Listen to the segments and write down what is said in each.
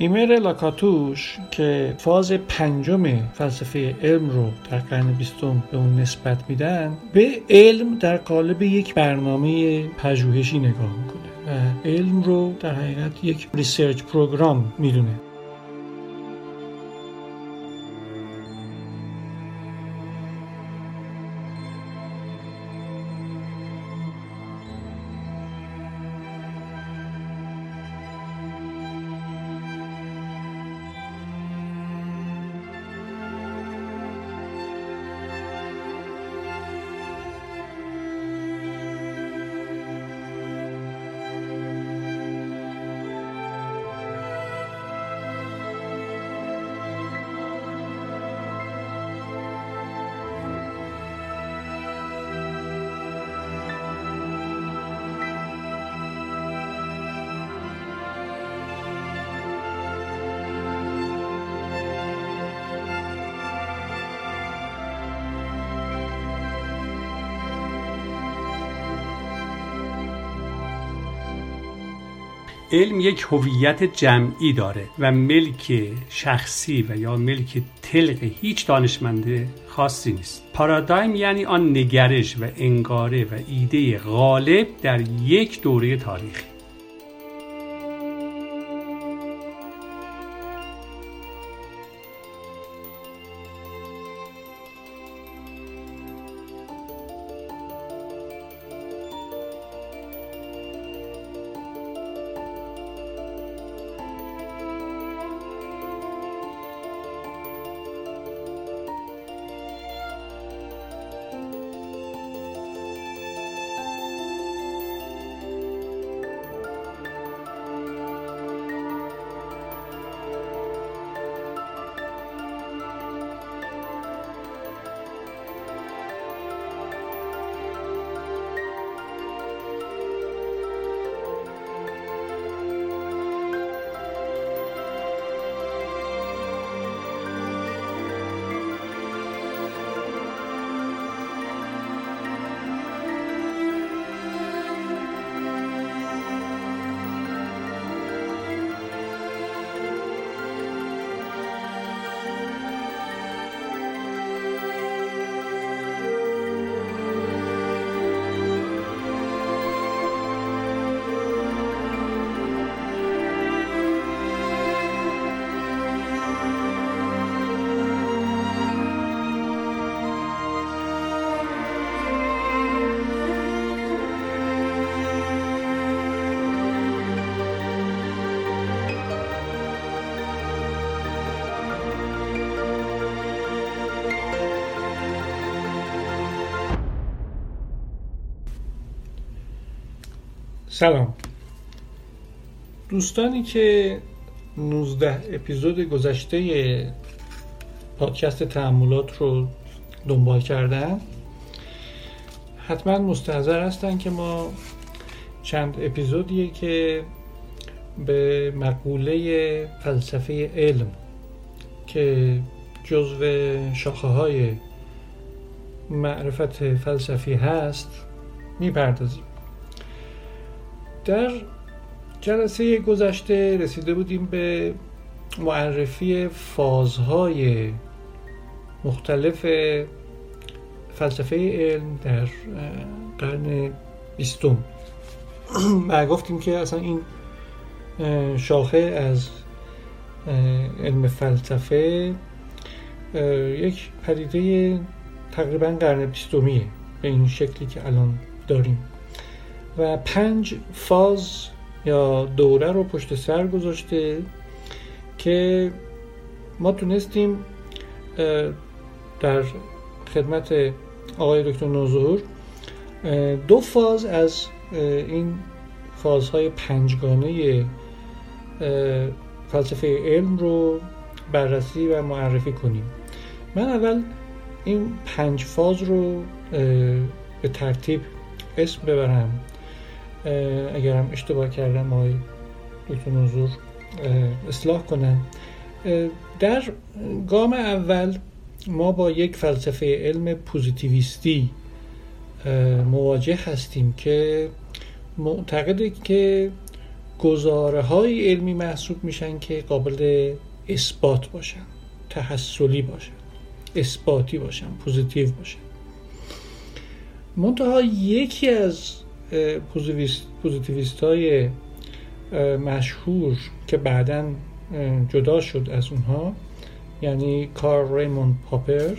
ایمره لاکاتوش که فاز پنجم فلسفه علم رو در قرن بیستم به اون نسبت میدن به علم در قالب یک برنامه پژوهشی نگاه می‌کنه و علم رو در حقیقت یک research program می‌دونه. علم یک هویت جمعی داره و ملک شخصی و یا ملک تلق هیچ دانشمند خاصی نیست. پارادایم یعنی آن نگرش و انگاره و ایده غالب در یک دوره تاریخی. سلام. دوستانی که 19 اپیزود گذشته پادکست تعملات رو دنبال کردن حتما مستحضر هستن که ما چند اپیزودیه که به مقوله فلسفه علم که جزو شاخه های معرفت فلسفی هست می‌پردازیم. در جلسه گذشته رسیده بودیم به معرفی فازهای مختلف فلسفه علم در قرن بیستم. و گفتیم که اصلا این شاخه از علم فلسفه یک پدیده تقریبا قرن بیستمیه به این شکلی که الان داریم. و پنج فاز یا دوره رو پشت سر گذاشته که ما تونستیم در خدمت آقای دکتر نوظهور دو فاز از این فازهای پنجگانه فلسفه علم رو بررسی و معرفی کنیم. من اول این پنج فاز رو به ترتیب اسم ببرم. اگرم اشتباه کردم آقای دکتر نوزور اصلاح کنم در گام اول ما با یک فلسفه علم پوزیتیویستی مواجه هستیم که معتقده که گزاره های علمی محسوب میشن که قابل اثبات باشن تحصلی باشن اثباتی باشن positive باشن منتها یکی از پوزیتیویست های مشهور که بعدا جدا شد از اونها یعنی کارل ریموند پاپر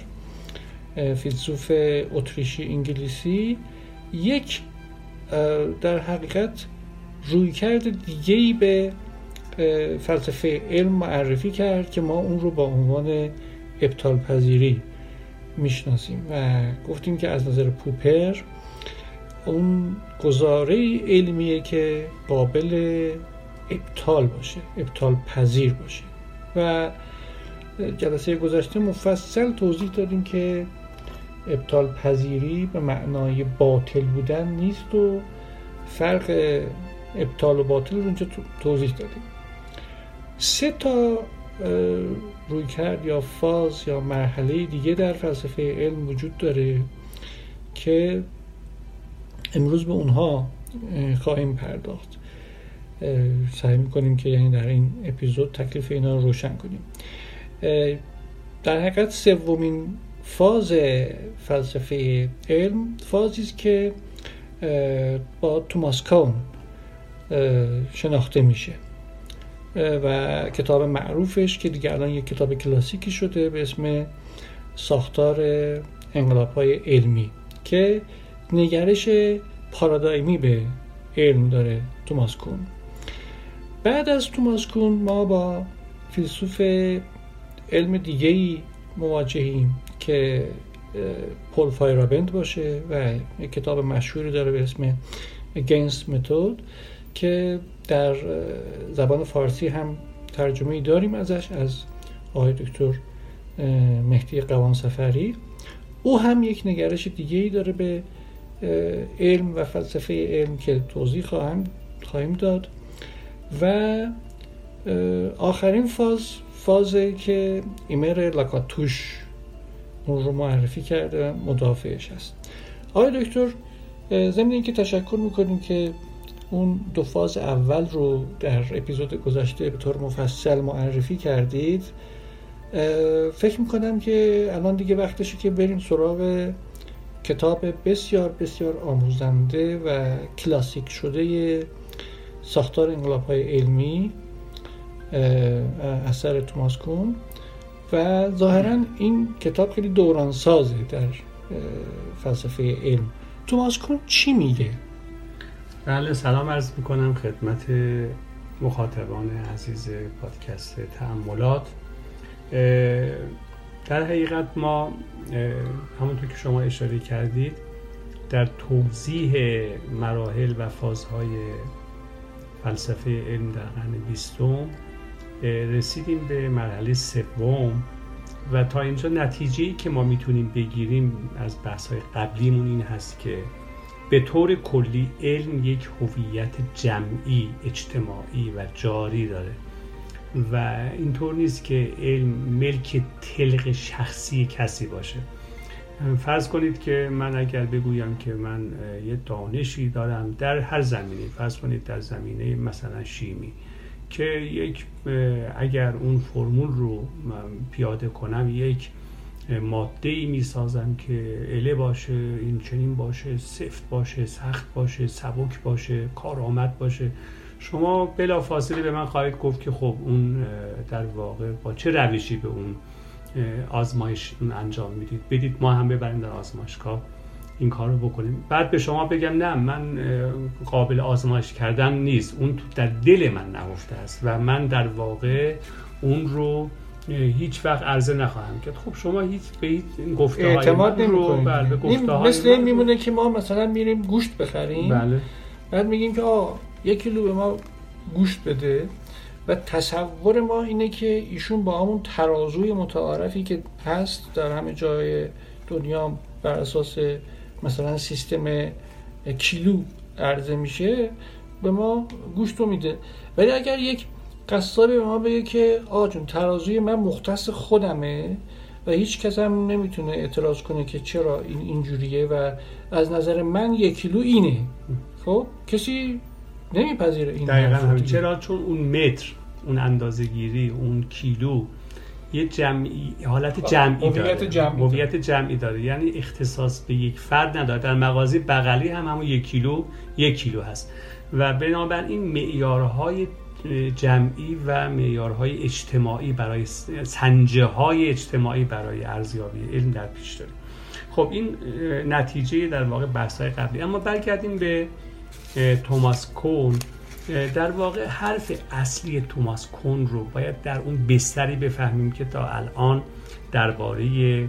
فیلسوف اتریشی انگلیسی یک در حقیقت رویکرد دیگه ای به فلسفه علم معرفی کرد که ما اون رو با عنوان ابطال پذیری می‌شناسیم و گفتیم که از نظر پوپر اون گزاره علمیه که قابل ابطال باشه ابطال پذیر باشه. و جلسه گذشته مفصل توضیح دادیم که ابطال پذیری به معنای باطل بودن نیست و فرق ابطال و باطل رو اینجا توضیح دادیم. سه تا روی کرد یا فاز یا مرحله دیگه در فلسفه علم وجود داره که امروز به اونها خواهیم پرداخت. سعی می‌کنیم که یعنی در این اپیزود تکلیف اینا رو روشن کنیم. در حقیقت سومین فاز فلسفه علم فازی است که با توماس کون شناخته میشه. و کتاب معروفش که دیگه الان یک کتاب کلاسیکی شده به اسم ساختار انقلاب های علمی که نگرش پارادایمی به علم داره توماس کون. بعد از توماس کون ما با فیلسوف علم دیگه ای مواجهیم که پول فایرابند باشه و یک کتاب مشهوری داره به اسم Against Method که در زبان فارسی هم ترجمه داریم ازش از آقای دکتر مهدی قوان سفری او هم یک نگرش دیگه ای داره به علم و فلسفه علم که توضیح خواهم خواهیم داد. و آخرین فاز فازه که ایمر لاکاتوش اون رو معرفی کرده مدافعش هست. آقای دکتر ضمن اینکه تشکر می‌کنیم که اون دو فاز اول رو در اپیزود گذشته به طور مفصل معرفی کردید. فکر می‌کنم که الان دیگه وقتشه که بریم سراغ کتاب بسیار بسیار آموزنده و کلاسیک شده ساختار انقلاب های علمی اثر توماس کون و ظاهرا این کتاب خیلی دوران سازه در فلسفه علم. توماس کون چی میگه؟ بله سلام عرض می‌کنم خدمت مخاطبان عزیز پادکست تعملات در حقیقت ما همونطور که شما اشاره کردید در توضیح مراحل و فازهای فلسفه علم در قرن بیستم رسیدیم به مرحله سوم و تا اینجا نتیجه که ما می‌تونیم بگیریم از بحث های قبلیمون این هست که به طور کلی علم یک هویت جمعی اجتماعی و جاری داره. و اینطور نیست که علم ملک تلق شخصی کسی باشه. فرض کنید که من اگر بگویم که من یه دانشی دارم در هر زمینه فرض کنید در زمینه مثلا شیمی که یک اگر اون فرمول رو پیاده کنم یک ماده ای می سازم که اله باشه این چنین باشه سفت باشه سخت باشه سبک باشه کارآمد باشه. شما بلا فاصله به من خواهید گفت که خب اون در واقع با چه روشی به اون آزمایش انجام می‌دید؟ بدید ما هم ببریم در آزمایشگاه این کار رو بکنیم. بعد به شما بگم نه من قابل آزمایش کردن نیست. اون تو در دل من نهفته است و من در واقع اون رو هیچ وقت عرضه نخواهم کرد. خب شما هیچ به هیچ گفته اعتماد رو بله مثل این میمونه که ما مثلا میریم گوشت بخریم بله. بعد میگیم که آه یک کیلو به ما گوشت بده و تصور ما اینه که ایشون با همون ترازوی متعارفی که هست در همه جای دنیا بر اساس مثلا سیستم کیلو عرضه میشه به ما گوشت رو میده. ولی اگر یک قصابی به ما بگه که آقا جون ترازوی من مختص خودمه و هیچ کس هم نمی‌تونه اعتراض کنه که چرا این اینجوریه و از نظر من یک کیلو اینه. خب؟ کسی نمیپذیره این دقیقا چرا؟ چون اون متر اون اندازه گیری اون کیلو یه جمعی حالت جمعی داره. جمعی, جمعی داره. یعنی اختصاص به یک فرد نداره. در مغازه بغلی هم همون یک کیلو یک کیلو هست. و بنابراین معیارهای جمعی و معیارهای اجتماعی برای سنجه های اجتماعی برای ارزیابی علم در پیش داریم خب این نتیجه در واقع بحث قبلی. اما برگردیم به توماس کون. در واقع حرف اصلی توماس کون رو باید در اون بستری بفهمیم که تا الان درباره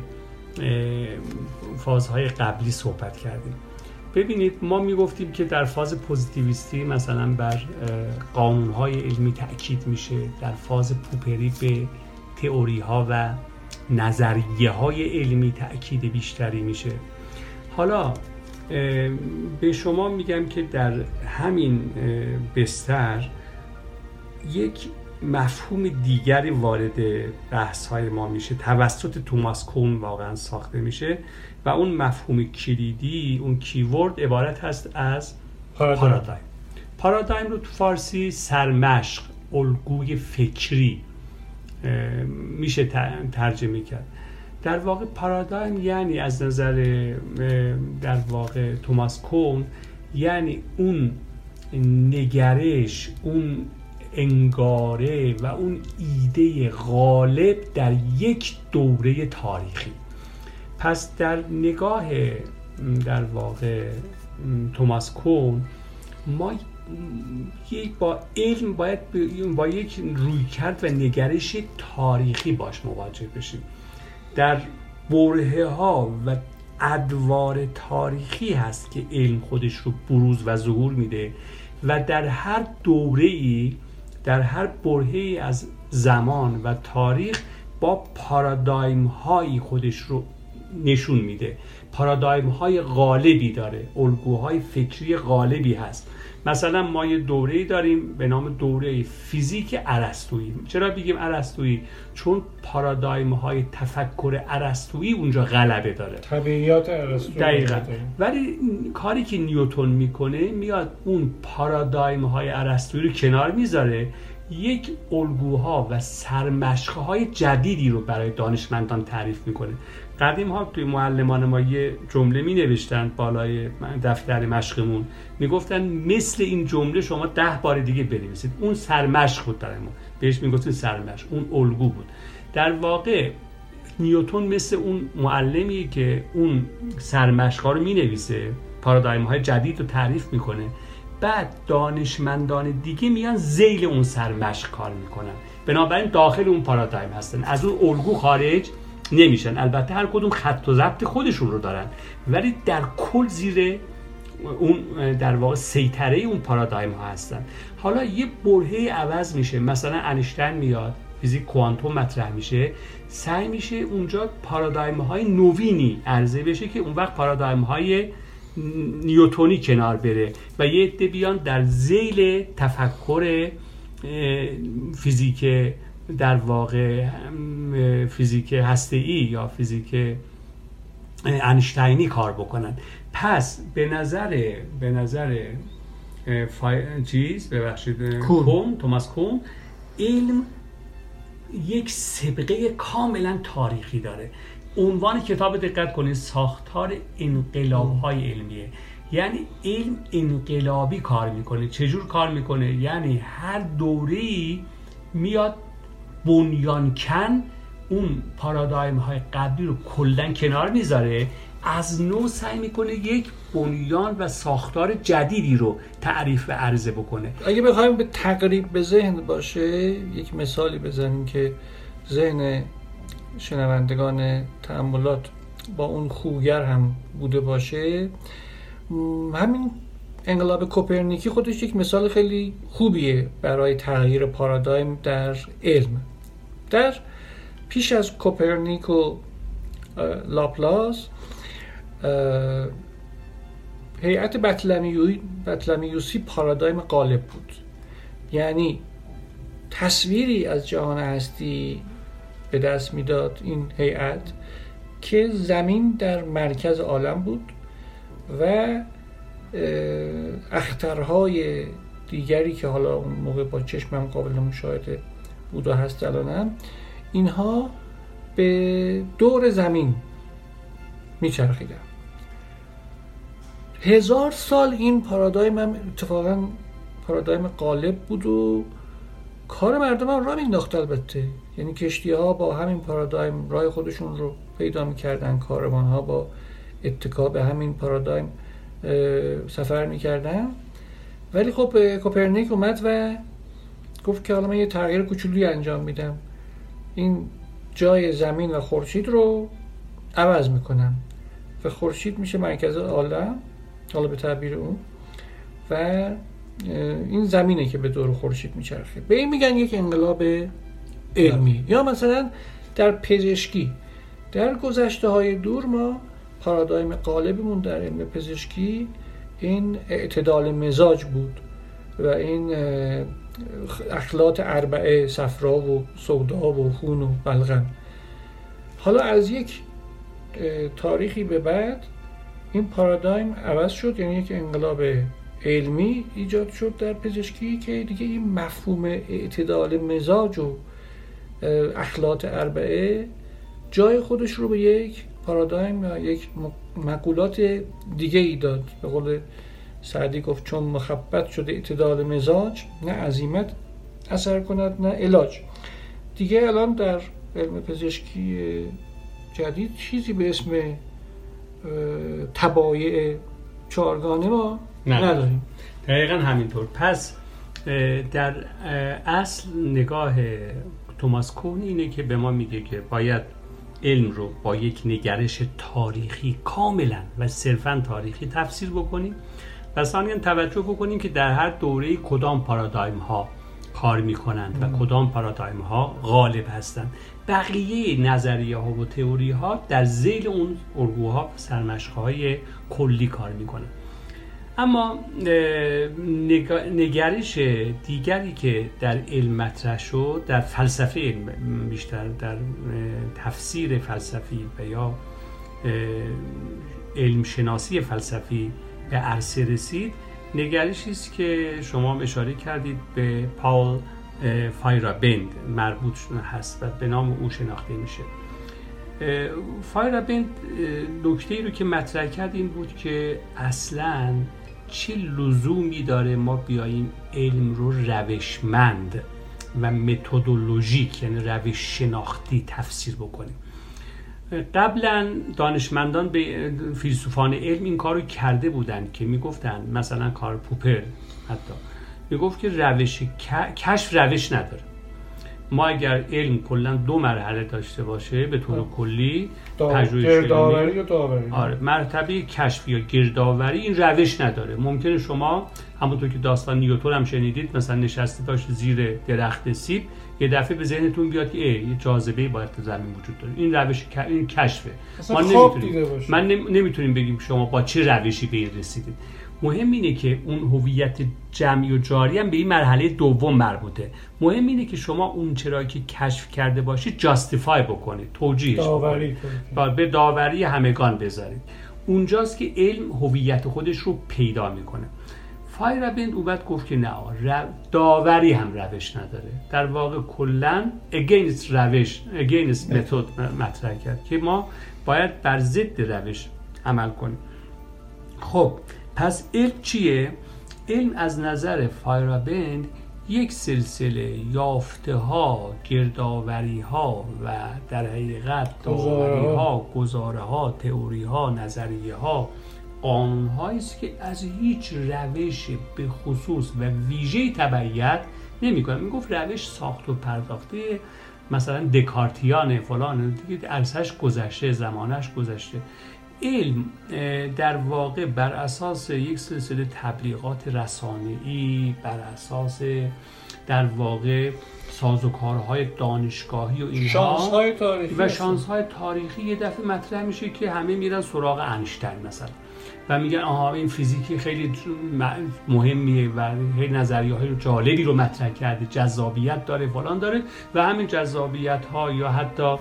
فازهای قبلی صحبت کردیم. ببینید ما می‌گفتیم که در فاز پوزیتیویستی مثلا بر قانونهای علمی تاکید میشه. در فاز پوپری به تئوری ها و نظریه های علمی تاکید بیشتری میشه. حالا به شما میگم که در همین بستر یک مفهوم دیگری وارد بحث های ما میشه. توسط توماس کون واقعا ساخته میشه و اون مفهوم کلیدی اون کیورد عبارت هست از پارادایم پارادایم رو تو فارسی سرمشق الگوی فکری میشه ترجمه کرد. در واقع پارادایم یعنی از نظر در واقع توماس کون یعنی اون نگرش اون انگاره و اون ایده غالب در یک دوره تاریخی. پس در نگاه در واقع توماس کون ما یک با علم باید با یک رویکرد و نگرش تاریخی باش مواجه بشیم. در بره ها و ادوار تاریخی هست که علم خودش رو بروز و ظهور میده و در هر دوره ای در هر برهه از زمان و تاریخ با پارادایم هایی خودش رو نشون میده. پارادایم های غالبی داره الگوهای فکری غالبی هست. مثلا ما یه دوره داریم به نام دوره فیزیک ارسطویی. چرا بگیم ارسطویی؟ چون پارادایم های تفکر ارسطویی اونجا غلبه داره. طبیعیات ارسطویی دقیقا. ولی کاری که نیوتون می‌کنه میاد اون پارادایم های ارسطویی رو کنار می‌ذاره. یک الگوها و سرمشقه های جدیدی رو برای دانشمندان تعریف می‌کنه. قدیم ها توی معلمان ما یه جمله می نوشتن بالای دفتر مشقمون. می‌گفتن مثل این جمله شما ده بار دیگه بنویسید. اون سرمشق بود در ما. بهش می‌گفتن سرمشق. اون الگو بود. در واقع نیوتون مثل اون معلمیه که اون سرمشق رو می نویسه پارادایم های جدید رو تعریف می‌کنه. بعد دانشمندان دیگه میان زیل اون سرمشق کار می‌کنن. بنابراین داخل اون پارادایم هستن. از اون الگو خارج نمیشن. البته هر کدوم خط و ضبط خودشون رو دارن. ولی در کل زیر اون در واقع سیطره اون پارادایم ها هستن. حالا یه برهه عوض میشه. مثلا انیشتین میاد فیزیک کوانتوم مطرح میشه. سعی میشه اونجا پارادایم های نوینی عرضه بشه که اون وقت پارادایم های نیوتونی کنار بره و یه عده بیان در زیل تفکر فیزیک در واقع فیزیک ای یا فیزیک انشتینی کار بکنن. پس به نظر به نظر فای... چیز ببخشید کوم توماس کوم علم یک سبقه کاملا تاریخی داره. عنوان کتاب دقت کنید ساختار انقلاب های علمیه. یعنی علم انقلابی کار می‌کنه. چجور کار می‌کنه؟ یعنی هر دوره‌ای میاد بنیانکن اون پارادایم های قبلی رو کلا کنار می‌ذاره از نو سعی می‌کنه یک بنیان و ساختار جدیدی رو تعریف و عرضه بکنه. اگه بخوایم به تقریب به ذهن باشه یک مثالی بزنیم که ذهن شنوندگان تعملات با اون خوگر هم بوده باشه. همین انقلاب کوپرنیکی خودش یک مثال خیلی خوبیه برای تغییر پارادایم در علم. در پیش از کوپرنیک و لاپلاس هیئت بطلمیوسی پارادایم غالب بود. یعنی تصویری از جهان هستی به دست می‌داد این هیئت که زمین در مرکز عالم بود و اخترهای دیگری که حالا اون موقع با چشمم قابل مشاهده بود و هست الانم اینها به دور زمین میچرخیدن. هزار سال این پارادایم هم اتفاقا پارادایم قالب بود و کار مردم هم را مینداخت البته. یعنی کشتی ها با همین پارادایم راه خودشون رو پیدا می‌کردن کاروان ها با اتکا به همین پارادایم سفر می‌کردن. ولی خب کوپرنیک اومد و گفت که حالا من یه تغییر کوچولی انجام میدم. این جای زمین و خورشید رو عوض می‌کنم. و خورشید میشه مرکز عالم حالا به تعبیر اون. و این زمینه که به دور خورشید میچرخه. به این میگن یک انقلاب علمی. یا مثلا در پزشکی. در گذشته های دور ما پارادایم قالبمون در علم پزشکی این اعتدال مزاج بود و این اخلاط اربعه صفرا و سودا و خون و بلغم. حالا از یک تاریخی به بعد این پارادایم عوض شد یعنی یک انقلاب علمی ایجاد شد در پزشکی که دیگه این مفهوم اعتدال مزاج و اخلاط اربعه جای خودش رو به یک پارادایم یا یک مقولات دیگه ای داد. به قول سعدی گفت چون مخبت شده اعتدال مزاج نه عظیمت اثر کند نه علاج. دیگه الان در علم پزشکی جدید چیزی به اسم تبایع چارگانه ما نداریم. دقیقا همینطور. پس در اصل نگاه توماس کون اینه که به ما میگه که باید علم رو با یک نگرش تاریخی کاملا و صرفا تاریخی تفسیر بکنیم. و ثانیا توجه بکنیم که در هر دوره کدام پارادایم ها کار می‌کنند و کدام پارادایم ها غالب هستند. بقیه نظریه ها و تئوری ها در زیل اون الگوها و سرمشق های کلی کار می‌کنند اما نگرش دیگری که در علم مطرح شد در فلسفه علم بیشتر در تفسیر فلسفی و یا علم شناسی فلسفی به عرصه رسید. نگرشی است که شما اشاره کردید به پاول فایرابند مربوط هست و به نام او شناخته میشه. فایرابند نکته رو که مطرح کرد این بود که اصلا چه لزومی داره ما بیاییم علم رو روشمند و متدولوژیک یعنی روش شناختی تفسیر بکنیم. قبلا دانشمندان به فیلسوفان علم این کار رو کرده بودند که می‌گفتن مثلا کار پوپر حتی می‌گفت که روش کشف روش نداره. ما اگر علم کلا دو مرحله داشته باشه به طور کلی گردآوری و داوری؟ آره مرتبه کشف یا گردآوری این روش نداره. ممکنه شما همونطور که داستان نیوتن هم شنیدید مثلا نشسته داشت زیر درخت سیب یه دفعه به ذهنتون بیاد که یه جاذبه باید تو زمین وجود داره. این روش این کشفه. ما نمی‌تونیم من نمی‌تونیم بگیم شما با چه روشی به این رسیدید. مهم اینه که اون هویت جمعی و جاری هم به این مرحله دوم مربوطه. مهم اینه که شما اون چرا که کشف کرده باشید جاستیفای بکنید توجیهش داوری به داوری همگان بذارید. اونجاست که علم هویت خودش رو پیدا می‌کنه. فایربند اومد گفت که نه داوری هم روش نداره. در واقع کلا against روش against متد مطرح کرد که ما باید بر ضد روش عمل کنیم. خب پس علم چیه؟ علم از نظر فایرابند یک سلسله یافته ها گردآوری ها و در حقیقت داوری ها گزاره ها تئوری ها نظریه ها قانون است که از هیچ روش به خصوص و ویژه تبعیت نمی کنه گفت روش ساخت و پرداخته مثلا دکارتیان فلان دیگه ارزش گذشته زمانش گذشته. علم در واقع بر اساس یک سلسله تبلیغات رسانه‌ای بر اساس در واقع سازوکارهای دانشگاهی و اینها تاریخی و شانسهای تاریخی یه دفعه مطرح میشه که همه میرن سراغ انشتین مثلا. و میگن آها این فیزیکی خیلی مهمیه و هی نظریه های جالبی رو مطرح کرده. جذابیت داره فلان داره و همین جذابیت ها یا حتی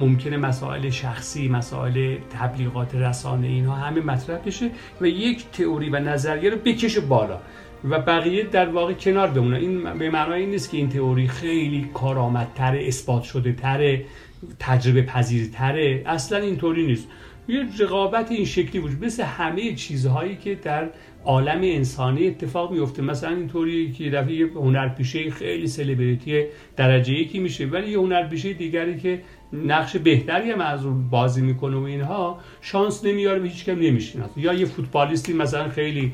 ممکنه مسائل شخصی مسائل تبلیغات رسانه اینها همه مطرح بشه و یک تئوری و نظریه رو بکشه بالا و بقیه در واقع کنار بمونه. این به معنای این نیست که این تئوری خیلی کارآمدتر اثبات شده تره تجربه پذیرتره اصلا اینطوری نیست. یه رقابت این شکلی وجود مثل همه چیزهایی که در عالم انسانی اتفاق میفته. مثلا اینطوری که دفعه یه هنرپیشه خیلی سلبریتی درجه یکی میشه ولی یه هنرپیشه دیگری که نقش بهتری هم از اون بازی می‌کنه و اینها شانس نمیاره و هیچ کم نمیشینه یا یه فوتبالیستی مثلا خیلی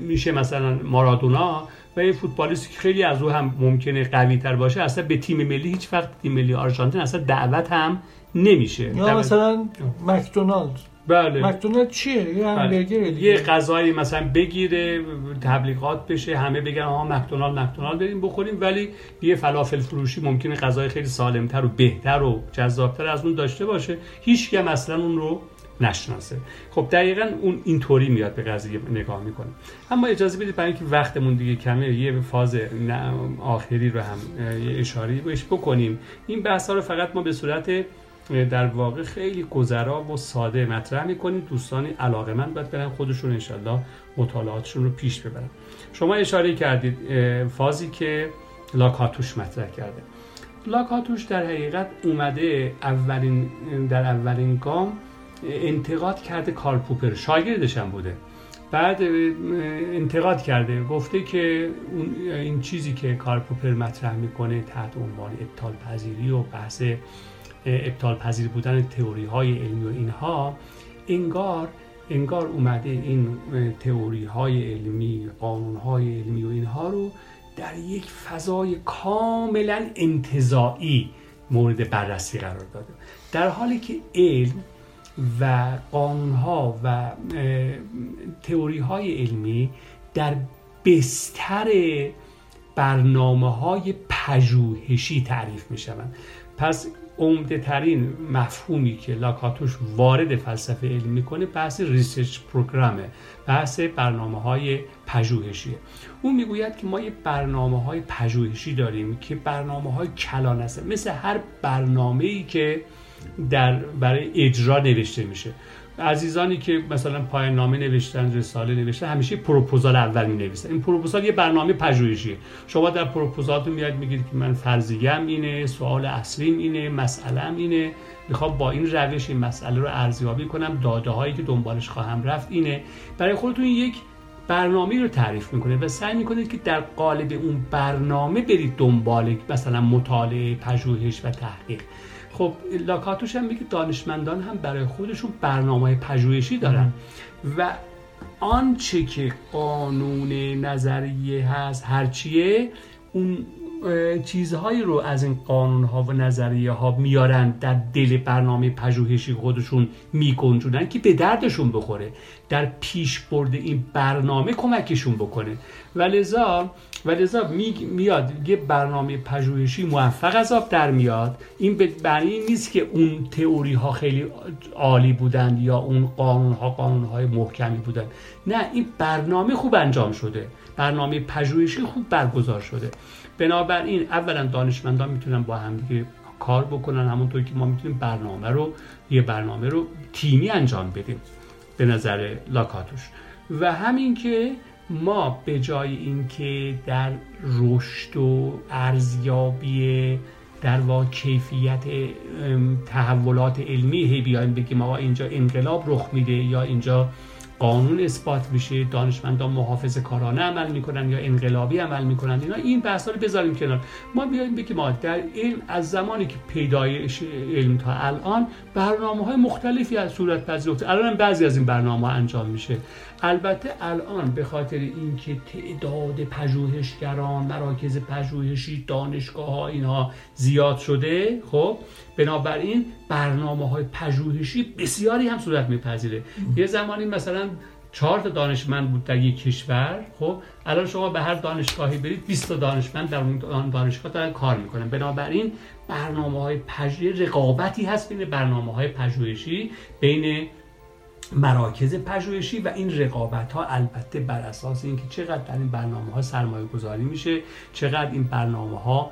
میشه مثلا مارادونا و یه فوتبالیستی که خیلی از او هم ممکنه قوی تر باشه اصلا به تیم ملی هیچ وقت تیم ملی آرژانتین اصلا دعوت هم نمیشه. یا مثلا مکدونالد بله. مکدونالد چیه؟ یه همبرگر دیگه. یه غذایی مثلا بگیره تبلیغات بشه همه بگن آها مکدونالد مکدونالد بریم بخوریم ولی یه فلافل فروشی ممکنه غذای خیلی سالمتر و بهتر و جذابتر از اون داشته باشه. هیچ که اصلا اون رو نشناسه. خب دقیقا اون اینطوری میاد به قضیه نگاه می‌کنه. اما اجازه بدید برای اینکه وقتمون دیگه کمه یه فاز آخری رو هم اشاره بهش بکنیم. این بحث رو فقط ما به صورت در واقع خیلی گذرا و ساده مطرح می‌کنیم. دوستانی علاقه من باید برن خودشون انشالله مطالعاتشون رو پیش ببرن. شما اشاره کردید فازی که لاکاتوش مطرح کرده. لاکاتوش در حقیقت اومده اولین در اولین گام انتقاد کرده کارل پوپر. شاگردش هم بوده. بعد انتقاد کرده. گفته که این چیزی که کارل پوپر مطرح می‌کنه تحت عنوان ابطال پذیری و بحث ابطال پذیر بودن تئوری های علمی و اینها انگار انگار اومده این تئوری های علمی قانون های علمی و اینها رو در یک فضای کاملا انتظاعی مورد بررسی قرار داده. در حالی که علم و قانون ها و تئوری های علمی در بستر برنامه های پژوهشی تعریف می شوند پس عمده ترین مفهومی که لاکاتوش وارد فلسفه علم می‌کنه بحث research program ه بحث برنامه های پژوهشیه. اون می‌گوید که ما یه برنامه های پژوهشی داریم که برنامه های کلان هستن مثل هر برنامه ای که در برای اجرا نوشته میشه. عزیزانی که مثلا پایان نامه نوشتن رساله نوشتن همیشه پروپوزال اول می نویسن این پروپوزال یه برنامه پژوهشیه. شما در پروپوزالتون میاد میگید که من فرضیم اینه سوال اصلیم اینه مسئلم اینه. می‌خوام با این روش این مسئله رو ارزیابی کنم. داده هایی که دنبالش خواهم رفت اینه. برای خودتون یک برنامه رو تعریف می‌کنه و سعی می‌کنید که در قالب اون برنامه برید دنبال مثلا مطالعه پژوهش و تحقیق. خب لاکاتوش هم میگه دانشمندان هم برای خودشون برنامه پژوهشی دارن. و آنچه که قانون نظریه هست هرچیه اون چیزهایی رو از این قانون ها و نظریه ها میارن در دل برنامه پژوهشی خودشون میگنجونن که به دردشون بخوره. در پیش برده این برنامه کمکشون بکنه. و لذا و لذا میاد یه برنامه پژوهشی موفق از آب در میاد. این به معنی نیست که اون تئوری ها خیلی عالی بودند یا اون قانون ها قانون های محکمی بودن. نه این برنامه خوب انجام شده. برنامه پژوهشی خوب برگزار شده. بنابراین اولا دانشمندان می‌تونن با همدیگه کار بکنن. همونطور که ما می‌تونیم برنامه رو یه برنامه رو تیمی انجام بدیم. به نظر لاکاتوش. و همین که ما به جای اینکه در رشد و ارزیابی در واقع کیفیت تحولات علمی هی بیایم بگیم آقا اینجا انقلاب رخ میده یا اینجا قانون اثبات میشه دانشمندان محافظ کارانه عمل می‌کنن یا انقلابی عمل می‌کنن اینا این بحثا رو بذاریم کنار. ما بیایم بگیم ما در علم از زمانی که پیدایش علم تا الان برنامه های مختلفی از صورت پذیرفته الان بعضی از این برنامه ها انجام میشه. البته الان به خاطر اینکه تعداد پژوهشگران مراکز پژوهشی دانشگاه ها اینها زیاد شده خب بنابراین برنامه های پژوهشی بسیاری هم صورت میپذیره. یه زمانی مثلا چهار تا دانشمند بود در یک کشور خب الان شما به هر دانشگاهی برید 20 تا دانشمند در اون دانشگاه دارن کار می‌کنن. بنابراین برنامه های پژوهشی رقابتی هست بین برنامه های پژوهشی بین مراکز پژوهشی و این رقابت ها البته بر اساس اینکه چقدر در این برنامه ها سرمایه گذاری میشه چقدر این برنامه ها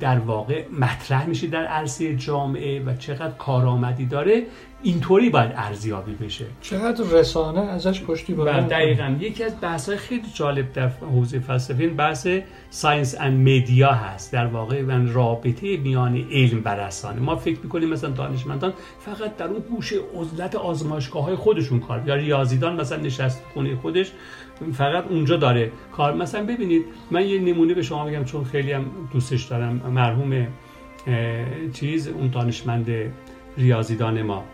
در واقع مطرح میشه در عرصه جامعه و چقدر کارآمدی داره اینطوری باید ارزیابی بشه. چقدر رسانه ازش پشتی بله دقیقا. یکی از بحث های خیلی جالب در حوزه فلسفه این بحث science and media هست. در واقع من رابطه میان علم و رسانه. ما فکر می‌کنیم مثلا دانشمندان فقط در اون گوشه عزلت آزمایشگاه های خودشون کار یا ریاضیدان مثلا نشست خونه خودش فقط اونجا داره کار. مثلا ببینید من یه نمونه به شما بگم چون خیلی هم دوستش دارم. مرحوم چیز اون دانشمند ریاضیدان ما.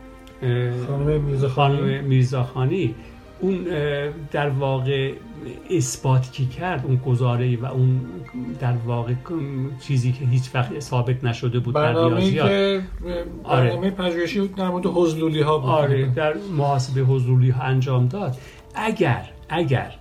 خانم میرزاخانی اون در واقع اثبات کی کرد؟ اون گزاره و اون در واقع چیزی که هیچ وقت ثابت نشده بود در ریاضیات. که برنامه آره. پژوهشی در مورد حضلولی ها بود. آره در محاسبه حضلولی ها انجام داد. اگر اگر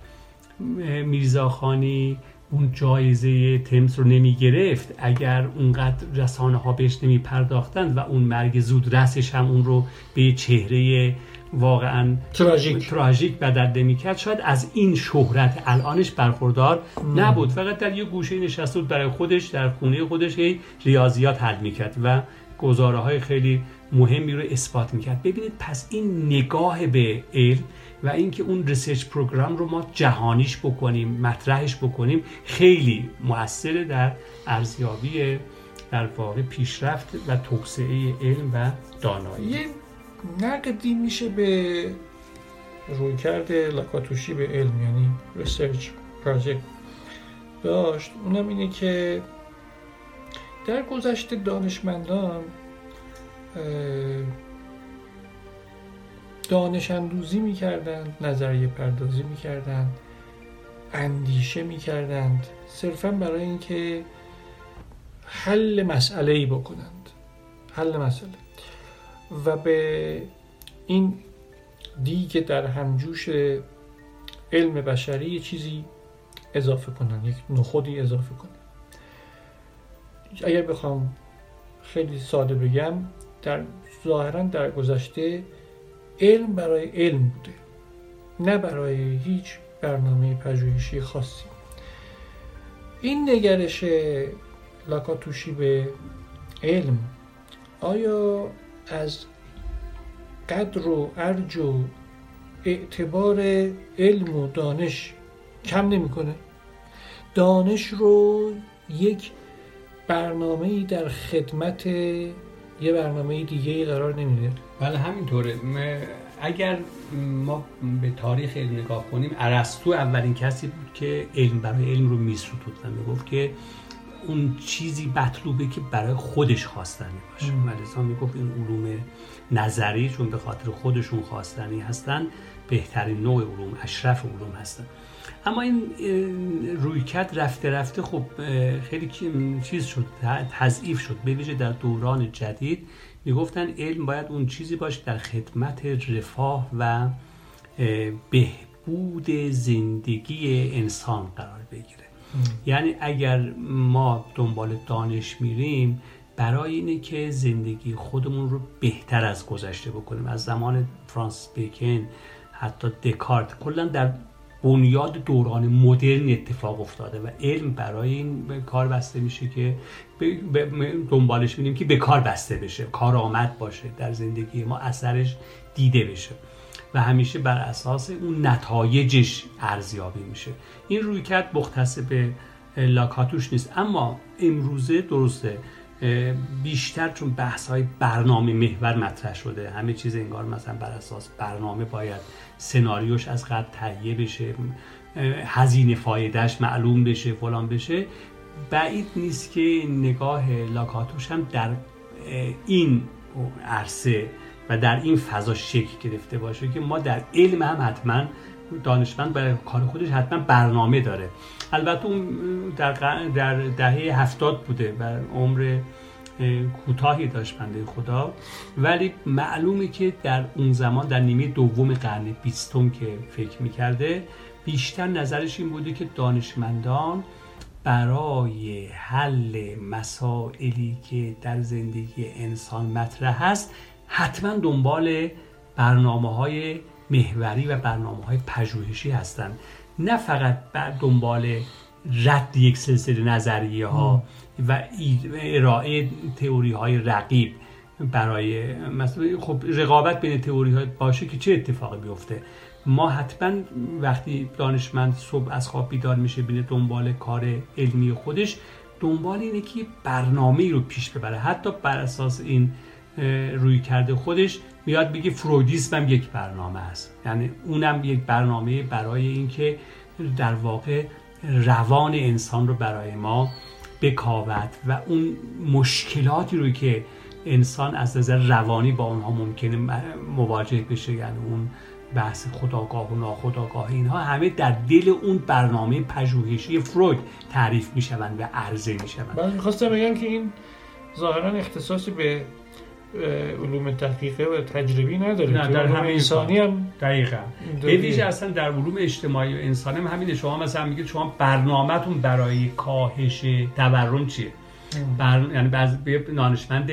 میرزاخانی اون جایزه تمس رو نمی گرفت اگر اونقدر رسانه ها بهش نمی پرداختند و اون مرگ زود رسش هم اون رو به چهره واقعا تراژیک. تراژیک بدل نمی کرد شاید از این شهرت الانش برخوردار نبود. فقط در یه گوشه نشسته بود برای خودش در خونه خودش ریاضیات حل می کرد و گزاره های خیلی مهمی رو اثبات می‌کرد. ببینید پس این نگاه به علم و اینکه اون research program رو ما جهانیش بکنیم مطرحش بکنیم خیلی موثره در ارزیابی در واقع پیشرفت و توسعه علم و دانایی. یه نقدی میشه به رویکرد لاکاتوشی به علم یعنی research project داشت. اونم اینه که در گذشته دانشمندان دانش اندوزی می‌کردند نظریه پردازی می‌کردند اندیشه می‌کردند صرفا برای اینکه حل مسئله ای بکنند. حل مسئله. و به این دیگه در همجوش علم بشری چیزی اضافه کنن یک نخودی اضافه کنن. اگر بخوام خیلی ساده بگم در ظاهرا در گذشته علم برای علم بوده نه برای هیچ برنامه پژوهشی خاصی. این نگرش لاکاتوشی به علم آیا از قدر و ارج و اعتبار علم و دانش کم نمی‌کنه؟ دانش رو یک برنامه در خدمت یه برنامه دیگه قرار نمیده. بله همینطوره. اگر ما به تاریخ علم نگاه کنیم ارسطو اولین کسی بود که علم برای علم رو میستود و می‌گفت که اون چیزی مطلوبه که برای خودش خواستنی باشه. ملیسا می‌گفت این علوم نظری چون به خاطر خودشون خواستنی هستن بهترین نوع علوم اشرف علوم هستن. اما این رویکرد رفته رفته خب خیلی چیز شد تضعیف شد. به ویژه در دوران جدید می‌گفتن علم باید اون چیزی باشه در خدمت رفاه و بهبود زندگی انسان قرار بگیره. یعنی اگر ما دنبال دانش میریم برای اینه که زندگی خودمون رو بهتر از گذشته بکنیم. از زمان فرانس بیکن حتی دکارت کلا در بنیاد دوران مدرن اتفاق افتاده و علم برای این کار بسته میشه که دنبالش میدیم که به کار بسته بشه کار آمد باشه در زندگی ما اثرش دیده بشه. و همیشه بر اساس اون نتایجش ارزیابی میشه. این روی کرد مختص به لاکاتوش نیست اما امروزه درسته. بیشتر چون بحث های برنامه محور مطرح شده. همه چیز انگار مثلا بر اساس برنامه باید سناریوش از قبل تهیه بشه هزینه فایدهش معلوم بشه فلان بشه. بعید نیست که نگاه لاکاتوش هم در این عرصه و در این فضا شکل گرفته باشه که ما در علم هم حتما دانشمند برای کار خودش حتما برنامه داره. البته اون در, در دهه هفتاد بوده و عمر کوتاهی داشت بنده خدا. ولی معلومه که در اون زمان در نیمه دوم قرن بیستم که فکر می‌کرده بیشتر نظرش این بوده که دانشمندان برای حل مسائلی که در زندگی انسان مطرح هست حتما دنبال برنامه های محوری و برنامه های پژوهشی هستند. نه فقط بر دنبال رد یک سلسله نظریه ها و ارائه تئوری های رقیب برای مثلا خب رقابت بین تئوری های باشه که چه اتفاقی بیفته؟ ما حتما وقتی دانشمند صبح از خواب بیدار میشه بینه دنبال کار علمی خودش دنبال اینه که برنامه رو پیش ببره. حتی بر اساس این روی کرده خودش میاد بگه فرویدیسم هم یک برنامه است. یعنی اونم یک برنامه برای اینکه در واقع روان انسان رو برای ما بکاود و اون مشکلاتی رو که انسان از نظر روانی با اونها ممکنه مواجه بشه یعنی اون بحث خداگاه و ناخداگاه اینها همه در دل اون برنامه پژوهشی فروید تعریف می‌شوند و عرضه می‌شوند. من می‌خواستم بگم که این ظاهرا اختصاصی به علوم تحقیقه و تجربی نداره نه در همه انسانی هم دقیقا. به اصلا در علوم اجتماعی و انسانی هم همینه. شما مثلا میگید شما برنامهتون برای کاهش تورم چیه؟ بر... یعنی بعض دانشمند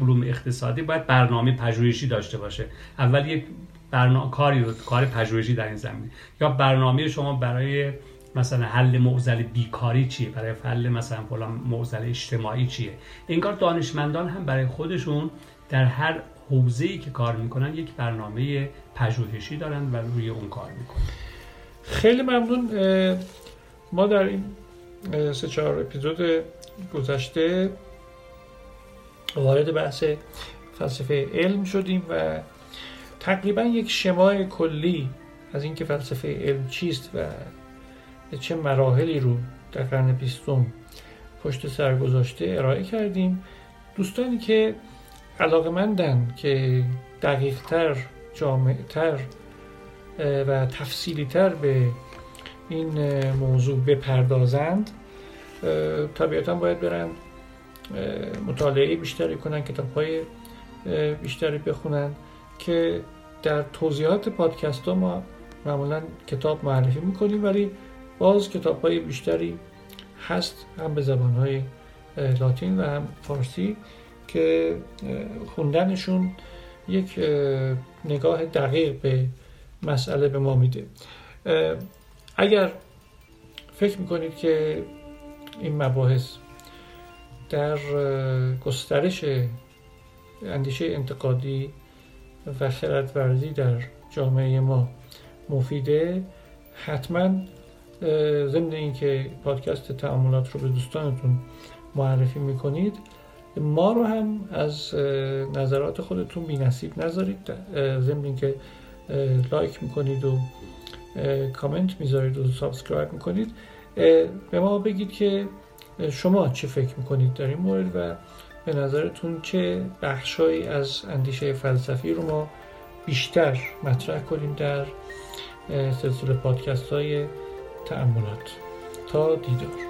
علوم اقتصادی باید برنامه پژوهشی داشته باشه. اول یک برنامه کاری رو کار پژوهشی در این زمینه. یا برنامه شما برای مثلا حل معضل بیکاری چیه؟ برای حل مثلا فلان معضل اجتماعی چیه؟ انگار دانشمندان هم برای خودشون در هر ای که کار می‌کنن یک برنامه پژوهشی دارن و روی اون کار می‌کنن. خیلی ممنون. ما در این سه چهار اپیزود گذشته وارد بحث فلسفه علم شدیم و تقریبا یک شمای کلی از اینکه فلسفه علم چیست و چه مراحلی رو در قرن بیستم پشت سر گذاشته ارائه کردیم. دوستانی که علاقمندن که دقیقتر جامعتر و تفصیلیتر به این موضوع بپردازند طبیعتا باید برن مطالعه بیشتری کنن کتاب های بیشتری بخونن که در توضیحات پادکست ها ما معمولا کتاب معرفی می‌کنیم ولی باز کتاب های بیشتری هست هم به زبان های لاتین و هم فارسی که خوندنشون یک نگاه دقیق به مسئله به ما میده. اگر فکر می‌کنید که این مباحث در گسترش اندیشه انتقادی و خردورزی در جامعه ما مفیده حتما ضمن اینکه پادکست تعاملات رو به دوستانتون معرفی می‌کنید ما رو هم از نظرات خودتون بی نصیب نذارید ضمن اینکه لایک می‌کنید و کامنت می‌ذارید و subscribe می‌کنید. به ما بگید که شما چه فکر می‌کنید در این مورد و به نظرتون چه بخشهایی از اندیشه فلسفی رو ما بیشتر مطرح کنیم در سلسله پادکست های تأملات تا دیدار.